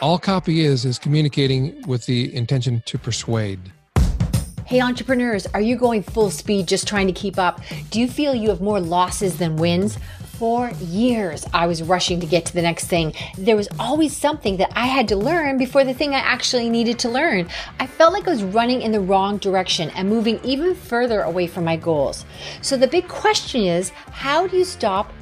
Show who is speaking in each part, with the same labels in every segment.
Speaker 1: All copy is is communicating with the intention to persuade.
Speaker 2: Hey, entrepreneurs, are you going full speed just trying to keep up? Do you feel you have more losses than wins? For years, I was rushing to get to the next thing. There was always something that I had to learn before the thing I actually needed to learn. I felt like I was running in the wrong direction and moving even further away from my goals. So the big question is how do you stop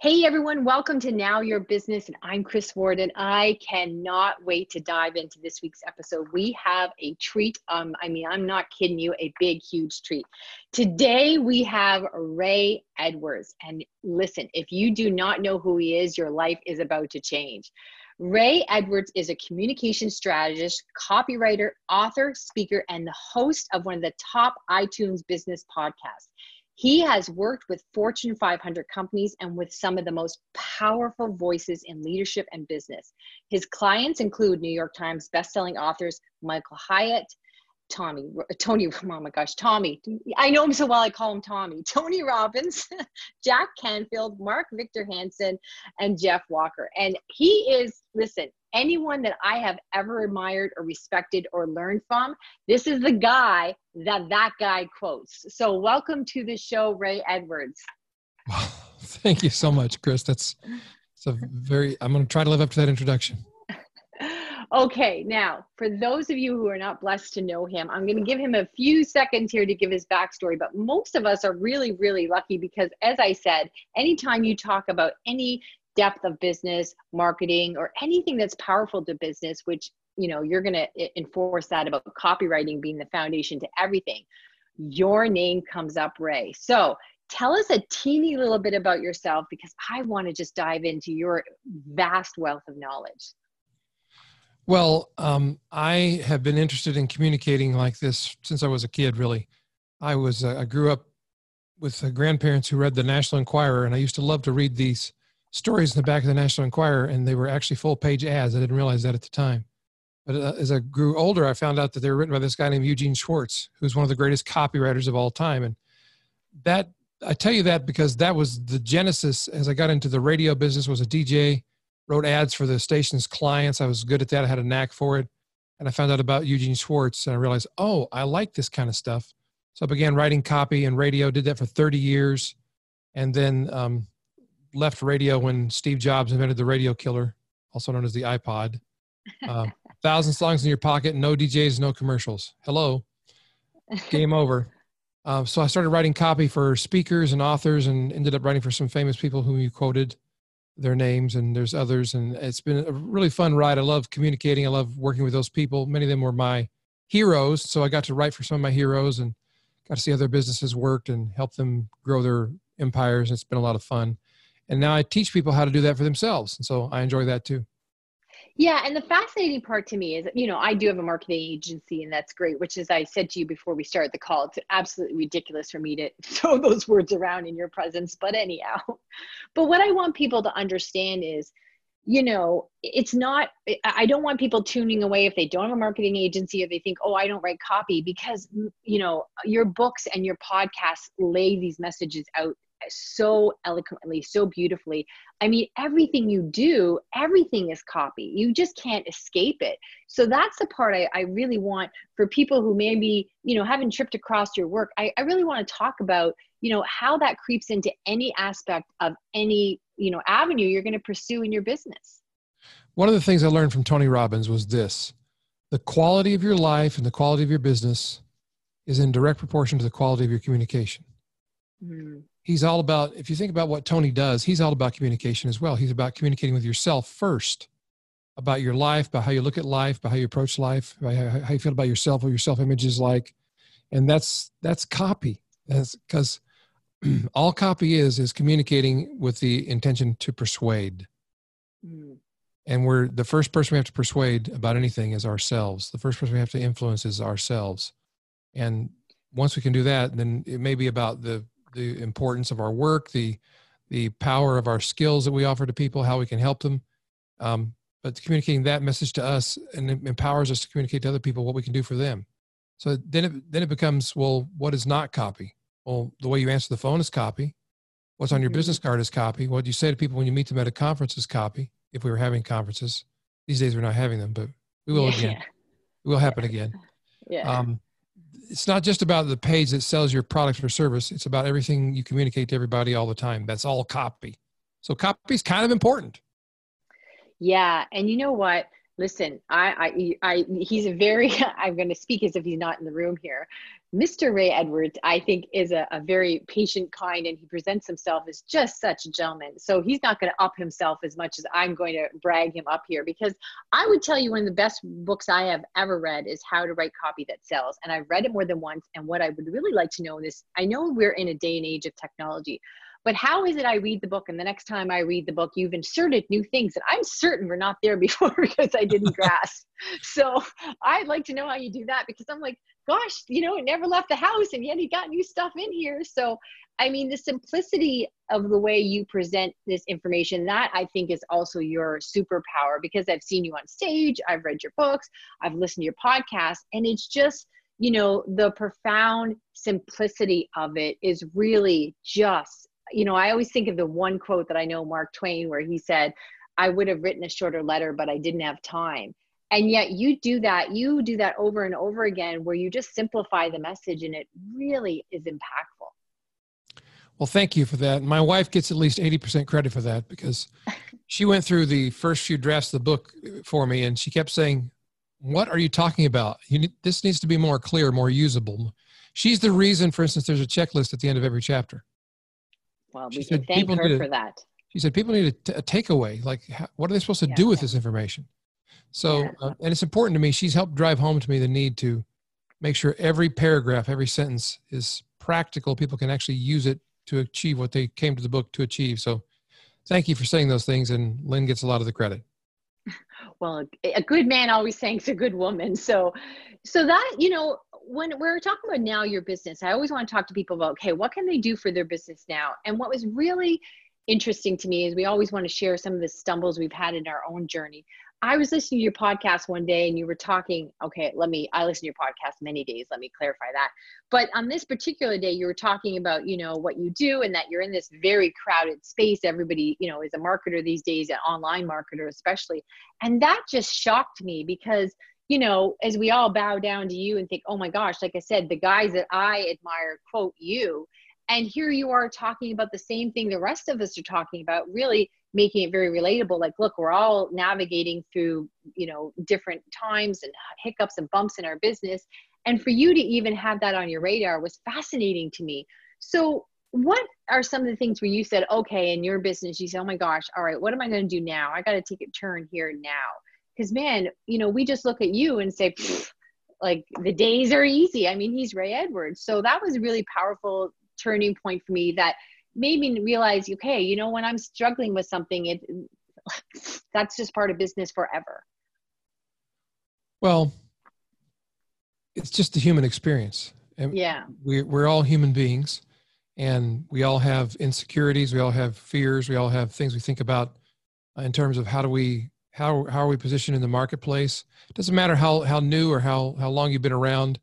Speaker 2: Hey everyone, welcome to Now Your Business, and I'm Chris Ward, and I cannot wait to dive into this week's episode. We have a treat. Um, I mean, I'm not kidding you, a big, huge treat. Today we have Ray Edwards, and listen, if you do not know who he is, your life is about to change. Ray Edwards is a communication strategist, copywriter, author, speaker, and the host of one of the top iTunes business podcasts. He has worked with Fortune 500 companies and with some of the most powerful voices in leadership and business. His clients include New York Times bestselling authors Michael Hyatt, Tommy, uh, Tony, oh my gosh, Tommy. I know him so well, I call him Tommy. Tony Robbins, Jack Canfield, Mark Victor Hansen, and Jeff Walker. And he is, listen, anyone that I have ever admired or respected or learned from, this is the guy that that guy quotes. So, welcome to the show, Ray Edwards.
Speaker 1: Well, thank you so much, Chris. That's it's a very. I'm going to try to live up to that introduction.
Speaker 2: Okay, now for those of you who are not blessed to know him, I'm going to give him a few seconds here to give his backstory. But most of us are really, really lucky because, as I said, anytime you talk about any depth of business marketing or anything that's powerful to business which you know you're going to enforce that about copywriting being the foundation to everything your name comes up ray so tell us a teeny little bit about yourself because i want to just dive into your vast wealth of knowledge
Speaker 1: well um, i have been interested in communicating like this since i was a kid really i was uh, i grew up with uh, grandparents who read the national enquirer and i used to love to read these stories in the back of the National Enquirer, and they were actually full page ads. I didn't realize that at the time. But uh, as I grew older, I found out that they were written by this guy named Eugene Schwartz, who's one of the greatest copywriters of all time. And that I tell you that because that was the genesis. As I got into the radio business, was a DJ, wrote ads for the station's clients. I was good at that. I had a knack for it, and I found out about Eugene Schwartz, and I realized, oh, I like this kind of stuff. So I began writing copy and radio. Did that for 30 years, and then um, left radio when Steve Jobs invented the radio killer, also known as the iPod. Uh, thousand songs in your pocket, no DJs, no commercials. Hello, game over. Uh, so I started writing copy for speakers and authors, and ended up writing for some famous people whom you quoted their names, and there's others, and it's been a really fun ride. I love communicating. I love working with those people. Many of them were my heroes, so I got to write for some of my heroes and got to see how their businesses worked and help them grow their empires. It's been a lot of fun and now i teach people how to do that for themselves and so i enjoy that too
Speaker 2: yeah and the fascinating part to me is you know i do have a marketing agency and that's great which is i said to you before we started the call it's absolutely ridiculous for me to throw those words around in your presence but anyhow. But what i want people to understand is you know it's not i don't want people tuning away if they don't have a marketing agency or they think oh i don't write copy because you know your books and your podcasts lay these messages out so eloquently, so beautifully. I mean, everything you do, everything is copy. You just can't escape it. So that's the part I, I really want for people who maybe, you know, haven't tripped across your work. I, I really want to talk about, you know, how that creeps into any aspect of any, you know, avenue you're going to pursue in your business.
Speaker 1: One of the things I learned from Tony Robbins was this the quality of your life and the quality of your business is in direct proportion to the quality of your communication. Mm he's all about if you think about what tony does he's all about communication as well. He's about communicating with yourself first about your life about how you look at life about how you approach life about how you feel about yourself what your self-image is like. And that's that's copy. That's because all copy is is communicating with the intention to persuade. Mm. and we're the first person we have to persuade about anything is ourselves. The first person we have to influence is ourselves. And once we can do that then it may be about the the importance of our work, the the power of our skills that we offer to people, how we can help them. Um, but communicating that message to us and it empowers us to communicate to other people what we can do for them. So then it then it becomes well, what is not copy? Well, the way you answer the phone is copy. What's on your mm-hmm. business card is copy. What you say to people when you meet them at a conference is copy. If we were having conferences, these days we're not having them, but we will yeah. again. It will happen again.
Speaker 2: Yeah. Um,
Speaker 1: it's not just about the page that sells your product or service. It's about everything you communicate to everybody all the time. That's all copy. So copy is kind of important.
Speaker 2: Yeah, and you know what? Listen, I, I, I he's a very. I'm going to speak as if he's not in the room here. Mr. Ray Edwards, I think, is a, a, very patient, kind, and he presents himself as just such a gentleman. So he's not going to up himself as much as I'm going to brag him up here because I would tell you one of the best books I have ever read is How to Write Copy That Sells. And I've read it more than once. And what I would really like to know is I know we're in a day and age of technology, but how is it I read the book and the next time I read the book, you've inserted new things that I'm certain were not there before because I didn't grasp. So I'd like to know how you do that because I'm like, gosh, you know, it never left the house and yet he got new stuff in here. So, I mean, the simplicity of the way you present this information, that I think is also your superpower because I've seen you on stage, I've read your books, I've listened to your podcast, and it's just, you know, the profound simplicity of it is really just, you know, I always think of the one quote that I know Mark Twain where he said, I would have written a shorter letter, but I didn't have time. And yet you do that you do that over and over again where you just simplify the message and it really is impactful.
Speaker 1: Well thank you for that. My wife gets at least 80% credit for that because she went through the first few drafts of the book for me and she kept saying what are you talking about? You need, this needs to be more clear more usable. She's the reason for instance there's a checklist at the end of every chapter
Speaker 2: well we she can thank her for that
Speaker 1: she said people need a, t- a takeaway like how, what are they supposed to yeah, do with yeah. this information so, yeah. uh, and it's important to me. She's helped drive home to me the need to make sure every paragraph, every sentence is practical. People can actually use it to achieve what they came to the book to achieve. So, thank you for saying those things. And Lynn gets a lot of the credit.
Speaker 2: Well, a good man always thanks a good woman. So, so that you know, when we're talking about now your business, I always want to talk to people about okay, what can they do for their business now? And what was really interesting to me is we always want to share some of the stumbles we've had in our own journey. I was listening to your podcast one day and you were talking. Okay, let me, I listen to your podcast many days. Let me clarify that. But on this particular day, you were talking about, you know, what you do and that you're in this very crowded space. Everybody, you know, is a marketer these days, an online marketer especially. And that just shocked me because, you know, as we all bow down to you and think, oh my gosh, like I said, the guys that I admire quote you. And here you are talking about the same thing the rest of us are talking about, really making it very relatable. Like look we're all navigating through you know different times and hiccups and bumps in our business. And for you to even have that on your radar was fascinating to me. So what are some of the things where you said okay in your business you said oh my gosh all right what am i going to do now? I got to take a turn here now because man you know we just look at you and say like the days are easy i mean he's ray edwards so that was a really powerful turning point for me that made me realize, okay, you know, when I'm struggling with something, it that's just part of business forever.
Speaker 1: Well, it's just the human experience.
Speaker 2: And yeah.
Speaker 1: We're, we're all human beings and we all have insecurities. We all have fears. We all have things we think about uh, in terms of how do we, how, how are we positioned in the marketplace? It doesn't matter how, how new or how, how long you've been around.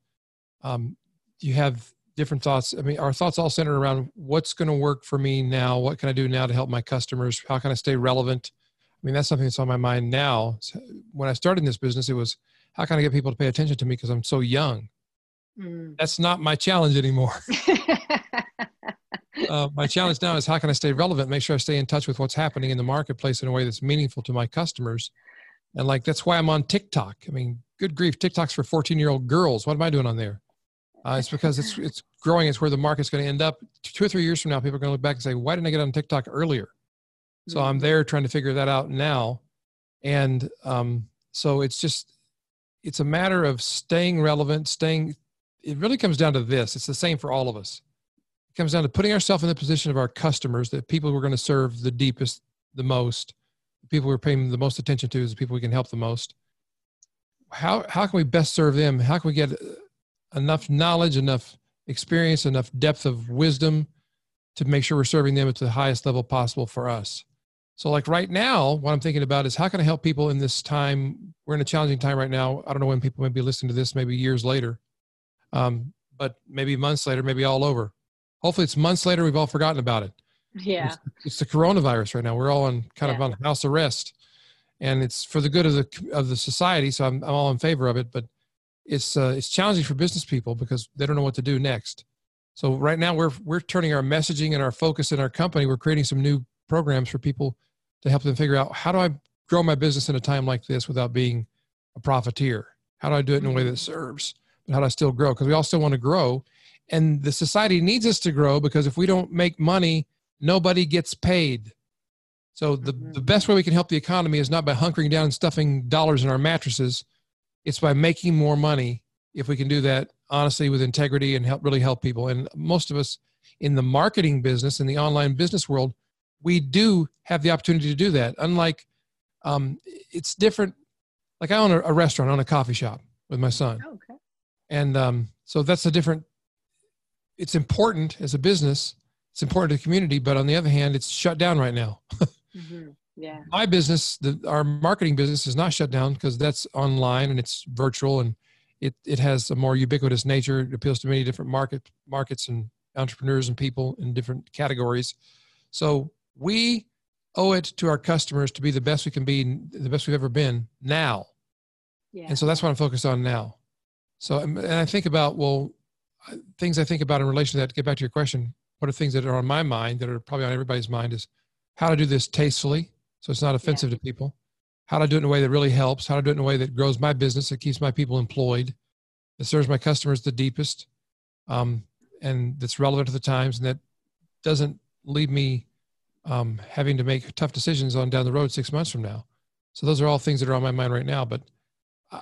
Speaker 1: Um, you have different thoughts. I mean, our thoughts all centered around what's going to work for me now. What can I do now to help my customers? How can I stay relevant? I mean, that's something that's on my mind now. When I started in this business, it was how can I get people to pay attention to me because I'm so young? Mm. That's not my challenge anymore. uh, my challenge now is how can I stay relevant, make sure I stay in touch with what's happening in the marketplace in a way that's meaningful to my customers. And like, that's why I'm on TikTok. I mean, good grief, TikTok's for 14 year old girls. What am I doing on there? Uh, it's because it's it's growing. It's where the market's going to end up. Two or three years from now, people are going to look back and say, "Why didn't I get on TikTok earlier?" So I'm there trying to figure that out now, and um, so it's just it's a matter of staying relevant, staying. It really comes down to this. It's the same for all of us. Comes down to putting ourselves in the position of our customers, the people we're going to serve the deepest, the most, the people we're paying the most attention to, is the people we can help the most. How how can we best serve them? How can we get enough knowledge, enough experience, enough depth of wisdom to make sure we're serving them at the highest level possible for us. So, like right now, what I'm thinking about is how can I help people in this time? We're in a challenging time right now. I don't know when people may be listening to this, maybe years later, um, but maybe months later, maybe all over. Hopefully, it's months later. We've all forgotten about it.
Speaker 2: Yeah,
Speaker 1: it's, it's the coronavirus right now. We're all on kind yeah. of on house arrest, and it's for the good of the of the society. So I'm, I'm all in favor of it. But it's uh, it's challenging for business people because they don't know what to do next. So right now we're we're turning our messaging and our focus in our company. We're creating some new programs for people to help them figure out how do I grow my business in a time like this without being a profiteer? How do I do it in a way that mm-hmm. serves? But how do I still grow? Because we all still want to grow. And the society needs us to grow because if we don't make money, nobody gets paid. So the, mm-hmm. the best way we can help the economy is not by hunkering down and stuffing dollars in our mattresses. It's by making more money if we can do that honestly with integrity and help really help people. And most of us in the marketing business, in the online business world, we do have the opportunity to do that. Unlike, um, it's different. Like I own a, a restaurant, I own a coffee shop with my son,
Speaker 2: oh, okay.
Speaker 1: and um, so that's a different. It's important as a business. It's important to the community, but on the other hand, it's shut down right now.
Speaker 2: mm-hmm. Yeah.
Speaker 1: My business, the, our marketing business, is not shut down because that's online and it's virtual and it it has a more ubiquitous nature. It appeals to many different market markets and entrepreneurs and people in different categories. So we owe it to our customers to be the best we can be, the best we've ever been now. Yeah. And so that's what I'm focused on now. So, and I think about, well, things I think about in relation to that, to get back to your question, what are things that are on my mind that are probably on everybody's mind is how to do this tastefully so it's not offensive yeah. to people, how to do it in a way that really helps, how to do it in a way that grows my business, that keeps my people employed, that serves my customers the deepest, um, and that's relevant to the times and that doesn't leave me um, having to make tough decisions on down the road six months from now. So those are all things that are on my mind right now. But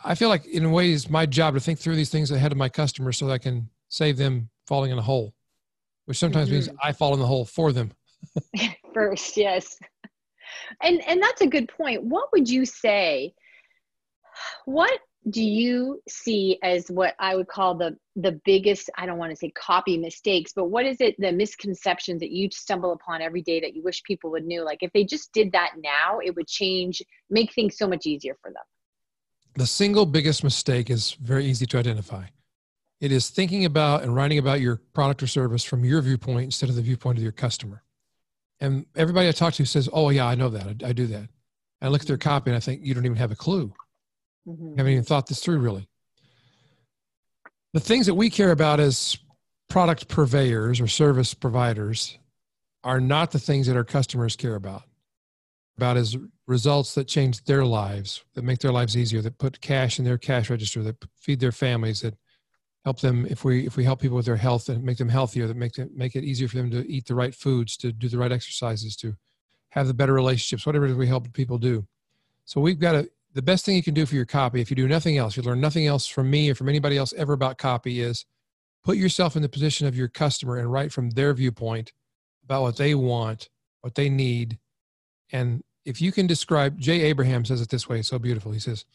Speaker 1: I feel like in ways my job to think through these things ahead of my customers so that I can save them falling in a hole, which sometimes mm-hmm. means I fall in the hole for them.
Speaker 2: First, yes. And and that's a good point. What would you say? What do you see as what I would call the the biggest I don't want to say copy mistakes, but what is it the misconceptions that you stumble upon every day that you wish people would know? Like if they just did that now, it would change, make things so much easier for them.
Speaker 1: The single biggest mistake is very easy to identify. It is thinking about and writing about your product or service from your viewpoint instead of the viewpoint of your customer. And everybody I talk to says, "Oh yeah, I know that. I, I do that." And I look at their copy and I think you don't even have a clue Mm-hmm. Haven't even thought this through really. The things that we care about as product purveyors or service providers are not the things that our customers care about. About as results that change their lives, that make their lives easier, that put cash in their cash register, that feed their families, that help them if we if we help people with their health and make them healthier, that make them make it easier for them to eat the right foods, to do the right exercises, to have the better relationships, whatever we help people do. So we've got to the best thing you can do for your copy, if you do nothing else, you learn nothing else from me or from anybody else ever about copy, is put yourself in the position of your customer and write from their viewpoint about what they want, what they need. And if you can describe, Jay Abraham says it this way, so beautiful. He says,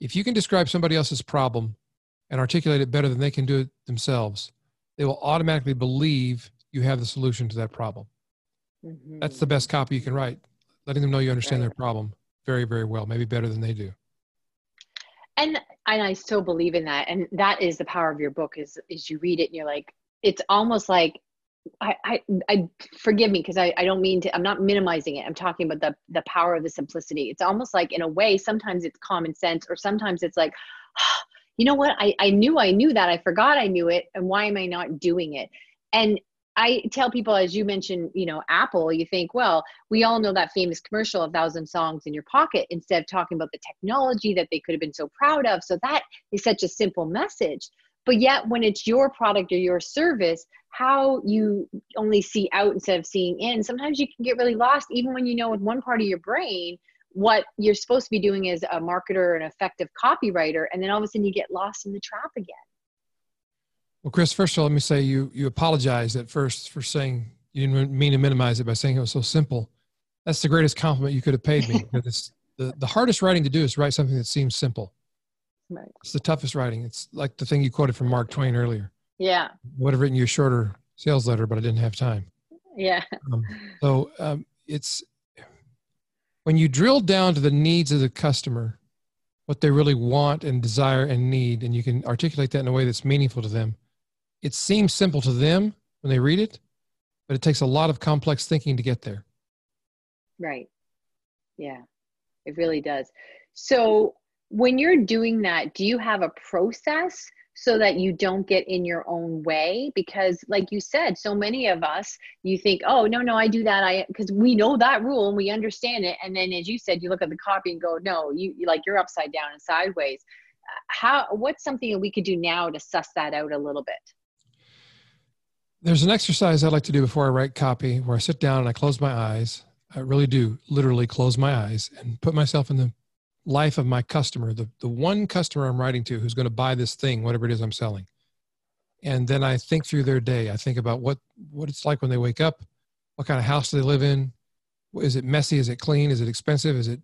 Speaker 1: if you can describe somebody else's problem and articulate it better than they can do it themselves, they will automatically believe you have the solution to that problem. Mm-hmm. That's the best copy you can write, letting them know you understand right. their problem very, very well, maybe better than they do.
Speaker 2: And and I so believe in that. And that is the power of your book is is you read it and you're like, it's almost like I, I, I forgive me because I, I don't mean to I'm not minimizing it. I'm talking about the the power of the simplicity. It's almost like in a way, sometimes it's common sense or sometimes it's like, you know what, I, I knew I knew that. I forgot I knew it. And why am I not doing it? And I tell people, as you mentioned, you know, Apple, you think, well, we all know that famous commercial, A Thousand Songs in Your Pocket, instead of talking about the technology that they could have been so proud of. So that is such a simple message. But yet, when it's your product or your service, how you only see out instead of seeing in, sometimes you can get really lost, even when you know with one part of your brain what you're supposed to be doing as a marketer an effective copywriter. And then all of a sudden you get lost in the trap again.
Speaker 1: Well, Chris, first of all, let me say you you apologized at first for saying you didn't mean to minimize it by saying it was so simple. That's the greatest compliment you could have paid me. it's the, the hardest writing to do is write something that seems simple. Right. It's the toughest writing. It's like the thing you quoted from Mark Twain earlier.
Speaker 2: Yeah.
Speaker 1: I would have written you a shorter sales letter, but I didn't have time.
Speaker 2: Yeah.
Speaker 1: Um, so um, it's when you drill down to the needs of the customer, what they really want and desire and need, and you can articulate that in a way that's meaningful to them. It seems simple to them when they read it, but it takes a lot of complex thinking to get there.
Speaker 2: Right. Yeah, it really does. So when you're doing that, do you have a process so that you don't get in your own way because like you said so many of us you think oh no no i do that i because we know that rule and we understand it. And then as you said you look at the copy and go no you like you're upside down and sideways. Uh, how what's something that we could do now to suss that out a little bit?
Speaker 1: There's an exercise i like to do before i write copy where i sit down and i close my eyes. I really do literally close my eyes and put myself in the life of my customer, the, the one customer I'm writing to who's going to buy this thing, whatever it is I'm selling. And then I think through their day. I think about what, what it's like when they wake up, what kind of house do they live in? Is it messy? Is it clean? Is it expensive? Is it,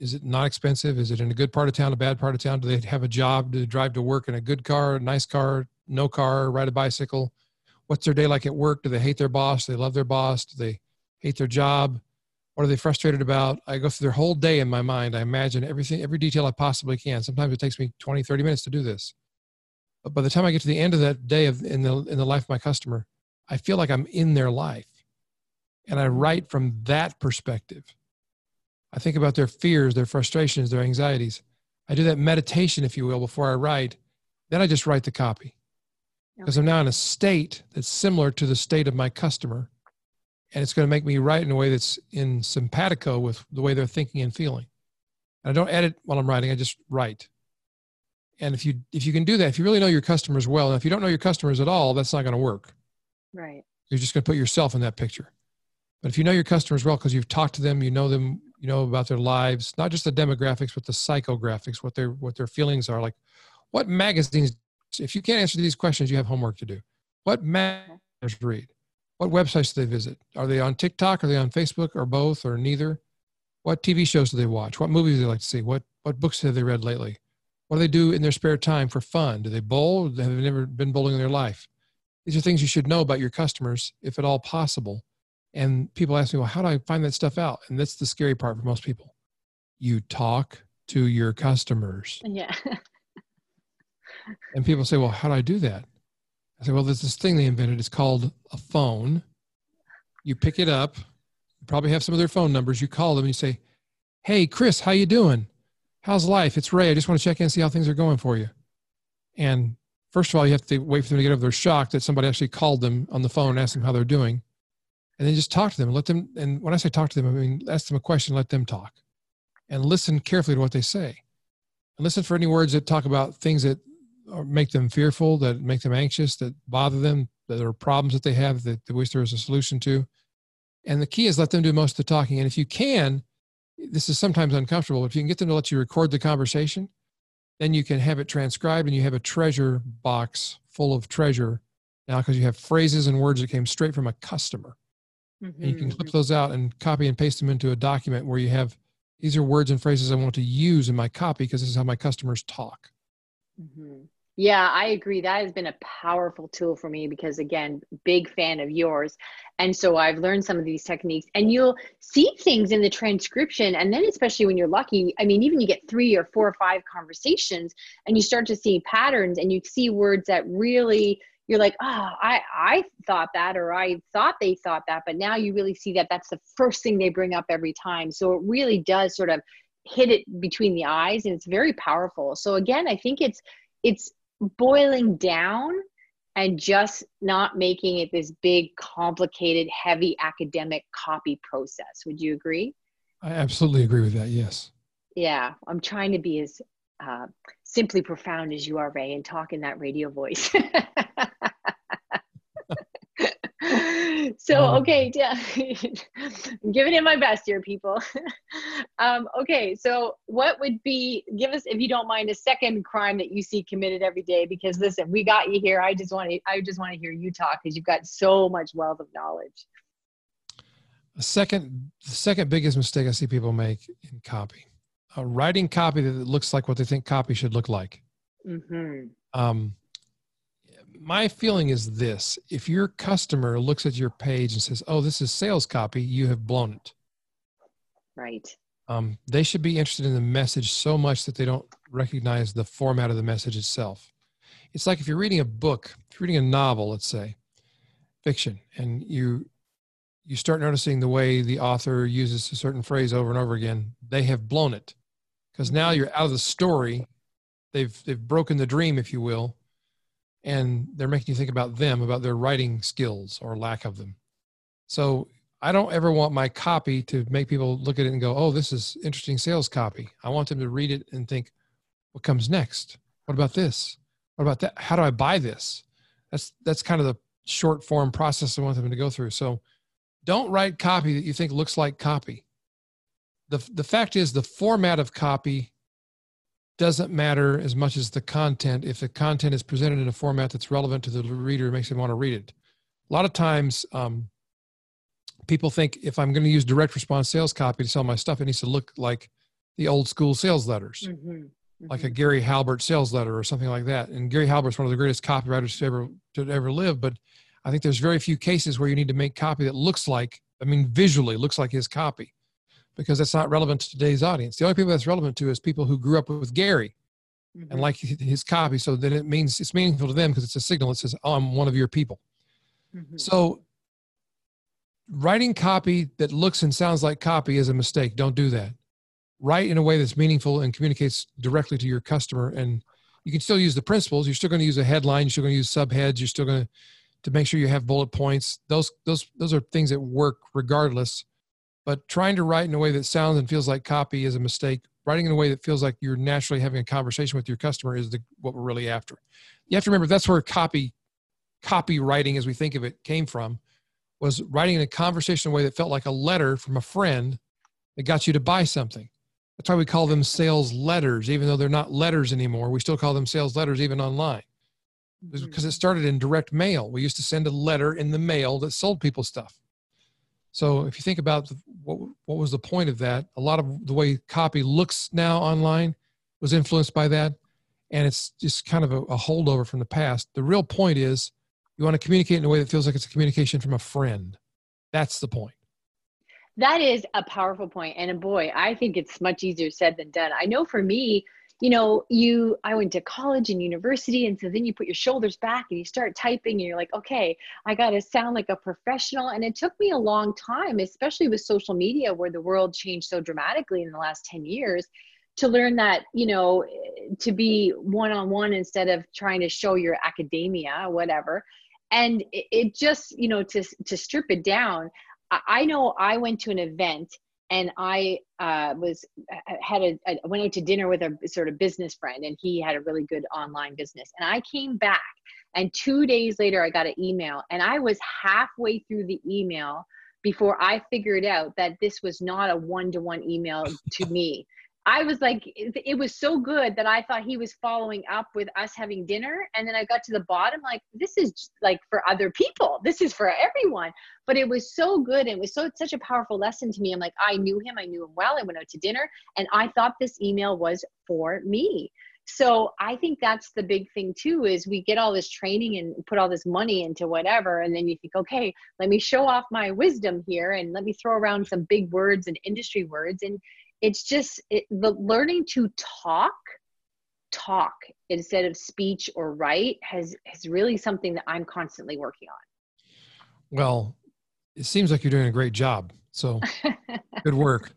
Speaker 1: is it not expensive? Is it in a good part of town, a bad part of town? Do they have a job? Do they drive to work in a good car, a nice car, no car, ride a bicycle? What's their day like at work? Do they hate their boss? Do they love their boss? Do they hate their job? What are they frustrated about? I go through their whole day in my mind. I imagine everything, every detail I possibly can. Sometimes it takes me 20, 30 minutes to do this. But by the time I get to the end of that day of, in, the, in the life of my customer, I feel like I'm in their life. And I mm-hmm. write from that perspective. I think about their fears, their frustrations, their anxieties. I do that meditation, if you will, before I write. Then I just write the copy. Because I'm now in a state that's similar to the state of my customer and it's going to make me write in a way that's in simpatico with the way they're thinking and feeling. And I don't edit while I'm writing; I just write. And if you if you can do that, if you really know your customers well, and if you don't know your customers at all, that's not going to work.
Speaker 2: Right.
Speaker 1: You're just going to put yourself in that picture. But if you know your customers well, because you've talked to them, you know them, you know about their lives, not just the demographics, but the psychographics, what their what their feelings are like. What magazines? If you can't answer these questions, you have homework to do. What magazines read? What websites do they visit? Are they on TikTok? Are they on Facebook or both or neither? What TV shows do they watch? What movies do they like to see? What, what books have they read lately? What do they do in their spare time for fun? Do they bowl? Have they never been bowling in their life? These are things you should know about your customers, if at all possible. And people ask me, well, how do I find that stuff out? And that's the scary part for most people. You talk to your customers.
Speaker 2: Yeah.
Speaker 1: and people say, well, how do I do that? I said, well, there's this thing they invented. It's called a phone. You pick it up. You probably have some of their phone numbers. You call them and you say, hey, Chris, how you doing? How's life? It's Ray. I just want to check in and see how things are going for you. And first of all, you have to wait for them to get over their shock that somebody actually called them on the phone and asked them how they're doing. And then just talk to them let them, and when I say talk to them, I mean, ask them a question, let them talk and listen carefully to what they say. And listen for any words that talk about things that make them fearful, that make them anxious, that bother them, that are problems that they have that they wish there was a solution to. And the key is let them do most of the talking. And if you can, this is sometimes uncomfortable, but if you can get them to let you record the conversation, then you can have it transcribed and you have a treasure box full of treasure now because you have phrases and words that came straight from a customer. Mm-hmm. And you can clip mm-hmm. those out and copy and paste them into a document where you have these are words and phrases I want to use in my copy because this is how my customers talk.
Speaker 2: Mm-hmm. Yeah, I agree. That has been a powerful tool for me because, again, big fan of yours. And so I've learned some of these techniques, and you'll see things in the transcription. And then, especially when you're lucky, I mean, even you get three or four or five conversations, and you start to see patterns, and you see words that really you're like, oh, I, I thought that, or I thought they thought that, but now you really see that that's the first thing they bring up every time. So it really does sort of hit it between the eyes, and it's very powerful. So again, I think it's it's boiling down and just not making it this big, complicated, heavy academic copy process. Would you agree?
Speaker 1: I absolutely agree with that. Yes.
Speaker 2: Yeah, I'm trying to be as uh, simply profound as you are, Ray, and talk in that radio voice. so um, okay yeah. I'm giving it my best here people. Um, okay so what would be give us if you don't mind a second crime that you see committed every day? Because listen we got you here. I just want to i just want to hear you talk because you've got so much wealth of knowledge.
Speaker 1: The second the second biggest mistake i see people make in copy. Uh, writing copy that looks like what they think copy should look like.
Speaker 2: Mm-hmm.
Speaker 1: um, my feeling is this if your customer looks at your page and says, oh, this is sales copy, you have blown it.
Speaker 2: Right.
Speaker 1: Um, they should be interested in the message so much that they don't recognize the format of the message itself. It's like if you're reading a book, if you're reading a novel, let's say, fiction, and you you start noticing the way the author uses a certain phrase over and over again, they have blown it. Because now you're out of the story. They've they've broken the dream, if you will, and they're making you think about them, about their writing skills or lack of them. So I don't ever want my copy to make people look at it and go, "Oh, this is interesting sales copy." I want them to read it and think, "What comes next? What about this? What about that? How do I buy this?" That's that's kind of the short form process I want them to go through. So don't write copy that you think looks like copy. The, the fact is, the format of copy doesn't matter as much as the content. If the content is presented in a format that's relevant to the reader, it makes them want to read it. A lot of times, um, people think if I'm going to use direct response sales copy to sell my stuff, it needs to look like the old school sales letters, mm-hmm. Mm-hmm. like a Gary Halbert sales letter or something like that. And Gary Halbert's one of the greatest copywriters to ever to ever live, but I think there's very few cases where you need to make copy that looks like, I mean, visually looks like his copy because that's not relevant to today's audience. The only people that's relevant to is people who grew up with Gary mm-hmm. and like his copy. So then it means it's meaningful to them because it's a signal that says, oh, I'm one of your people. Mm-hmm. So writing copy that looks and sounds like copy is a mistake. Don't do that. Write in a way that's meaningful and communicates directly to your customer. And you can still use the principles. You're still going to use a headline. You're still going to use subheads. You're still going to to make sure you have bullet points. Those those those are things that work regardless. But trying to write in a way that sounds and feels like copy is a mistake. Writing in a way that feels like you're naturally having a conversation with your customer is the, what we're really after. You have to remember that's where copy copywriting, as we think of it, came from. Was writing in a conversation way that felt like a letter from a friend that got you to buy something. That's why we call them sales letters, even though they're not letters anymore. We still call them sales letters even online because mm-hmm. it started in direct mail. We used to send a letter in the mail that sold people stuff. So if you think about what what was the point of that, a lot of the way copy looks now online was influenced by that, and it's just kind of a, a holdover from the past. The real point is you want to communicate in a way that feels like it's a communication from a friend. That's the point.
Speaker 2: That is a powerful point, and boy, I think it's much easier said than done. I know for me, you know, you, I went to college and university. And so then you put your shoulders back and you start typing and you're like, okay, I got to sound like a professional. And it took me a long time, especially with social media where the world changed so dramatically in the last 10 years to learn that, you know, to be one-on-one instead of trying to show your academia, whatever. And it, it just, you know, to, to strip it down, I know I went to an event and I uh, was had a I went out to dinner with a sort of business friend, and he had a really good online business. And I came back, and two days later, I got an email, and I was halfway through the email before I figured out that this was not a one to one email to me. I was like, it, was so good that I thought he was following up with us having dinner. And then I got to the bottom, like, this is like for other people. This is for everyone. But it was so good. And it was so such a powerful lesson to me. I'm like, I knew him. I knew him well. I went out to dinner and I thought this email was for me. So I think that's the big thing too, is we get all this training and put all this money into whatever. And then you think, okay, let me show off my wisdom here and let me throw around some big words and industry words. And it's just it, the learning to talk talk instead of speech or write has is really something that i'm constantly working on.
Speaker 1: Well it seems like you're doing a great job so good work.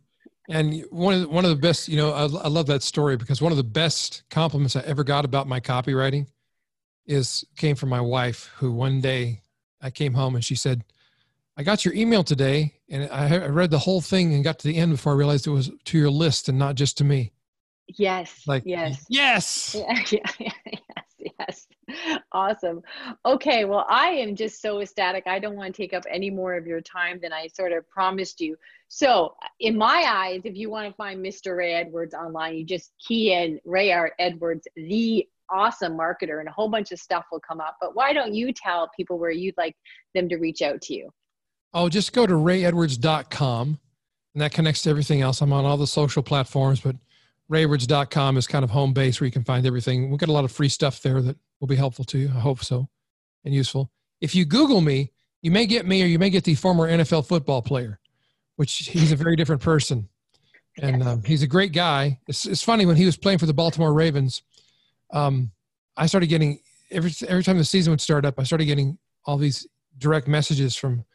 Speaker 1: And one of the, one of the best you know I, I love that story because one of the best compliments i ever got about my copywriting is came from my wife who one day i came home and she said I got your email today, and I read the whole thing and got to the end before I realized it was to your list and not just to me.
Speaker 2: Yes.
Speaker 1: Like
Speaker 2: yes.
Speaker 1: Yes.
Speaker 2: Yeah, yeah, yes. Yes. Awesome. Okay. Well, I am just so ecstatic. I don't want to take up any more of your time than I sort of promised you. So, in my eyes, if you want to find Mr. Ray Edwards online, you just key in Ray Edwards, the awesome marketer, and a whole bunch of stuff will come up. But why don't you tell people where you'd like them to reach out to you?
Speaker 1: Oh, just go to rayedwards.com and that connects to everything else. I'm on all the social platforms, but rayedwards.com is kind of home base where you can find everything. We've got a lot of free stuff there that will be helpful to you. I hope so. and useful. If you Google me, you may get me or you may get the former NFL football player, which he's a very different person. And um, he's a great guy. It's, it's funny when he was playing for the Baltimore Ravens, um, I started getting every every time the season would start up, I started getting all these direct messages from.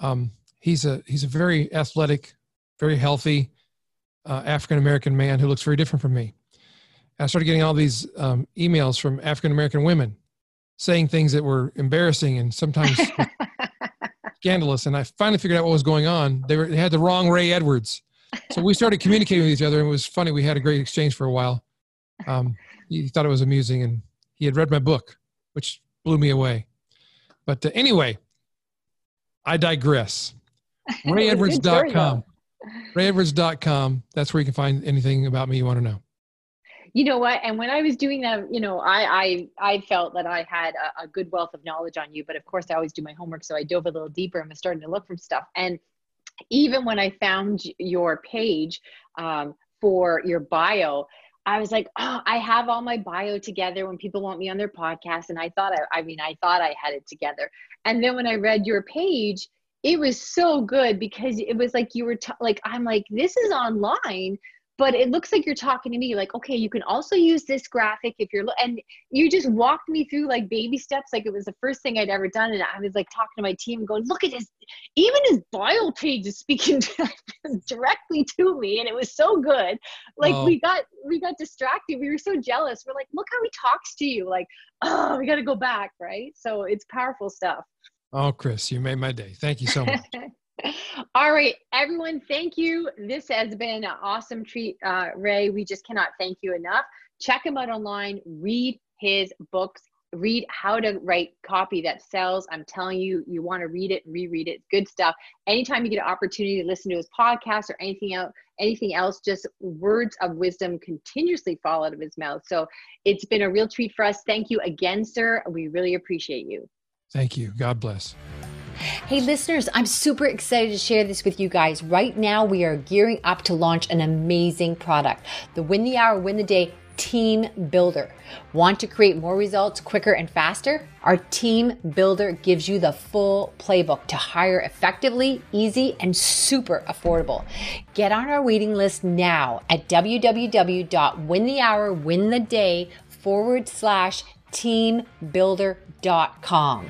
Speaker 1: Um, he's a he's a very athletic, very healthy uh, African American man who looks very different from me. And I started getting all these um, emails from African American women saying things that were embarrassing and sometimes scandalous. And I finally figured out what was going on. They, were, they had the wrong Ray Edwards. So we started communicating with each other, and it was funny. We had a great exchange for a while. Um, he thought it was amusing, and he had read my book, which blew me away. But uh, anyway, I digress. RayEdwards.com. RayEdwards.com. That's where you can find anything about me you want to know
Speaker 2: you know what and when i was doing that you know i i i felt that i had a, a, good wealth of knowledge on you but of course i always do my homework so i dove a little deeper and was starting to look for stuff and even when i found your page um, for your bio I was like, oh, I have all my bio together when people want me on their podcast. And I thought, I, I mean, I thought I had it together. And then when I read your page, it was so good because it was like you were t- like, I'm like, this is online, but it looks like you're talking to me like okay you can also use this graphic if you're and you just walked me through like baby steps like it was the first thing i'd ever done and i was like talking to my team going look at his even his bio page is speaking directly to me and it was so good. Like oh. we got we got distracted we were so jealous we're like look how he talks to you like oh we got to go back right? So it's powerful stuff.
Speaker 1: Oh chris you made my day thank you so much
Speaker 2: All right, everyone, thank you. This has been an awesome treat, uh, Ray. We just cannot thank you enough. Check him out online, read his books, read how to write copy that sells. I'm telling you, you want to read it, reread it. Good stuff. Anytime you get an opportunity to listen to his podcast or anything else, anything else, just words of wisdom continuously fall out of his mouth. So it's been a real treat for us. Thank you again, sir. We really appreciate you.
Speaker 1: Thank you. God bless.
Speaker 3: Hey, listeners, I'm super excited to share this with you guys. Right now, we are gearing up to launch an amazing product the Win the Hour, Win the Day Team Builder. Want to create more results quicker and faster? Our Team Builder gives you the full playbook to hire effectively, easy, and super affordable. Get on our waiting list now at www.winthehourwintheday forward slash teambuilder.com.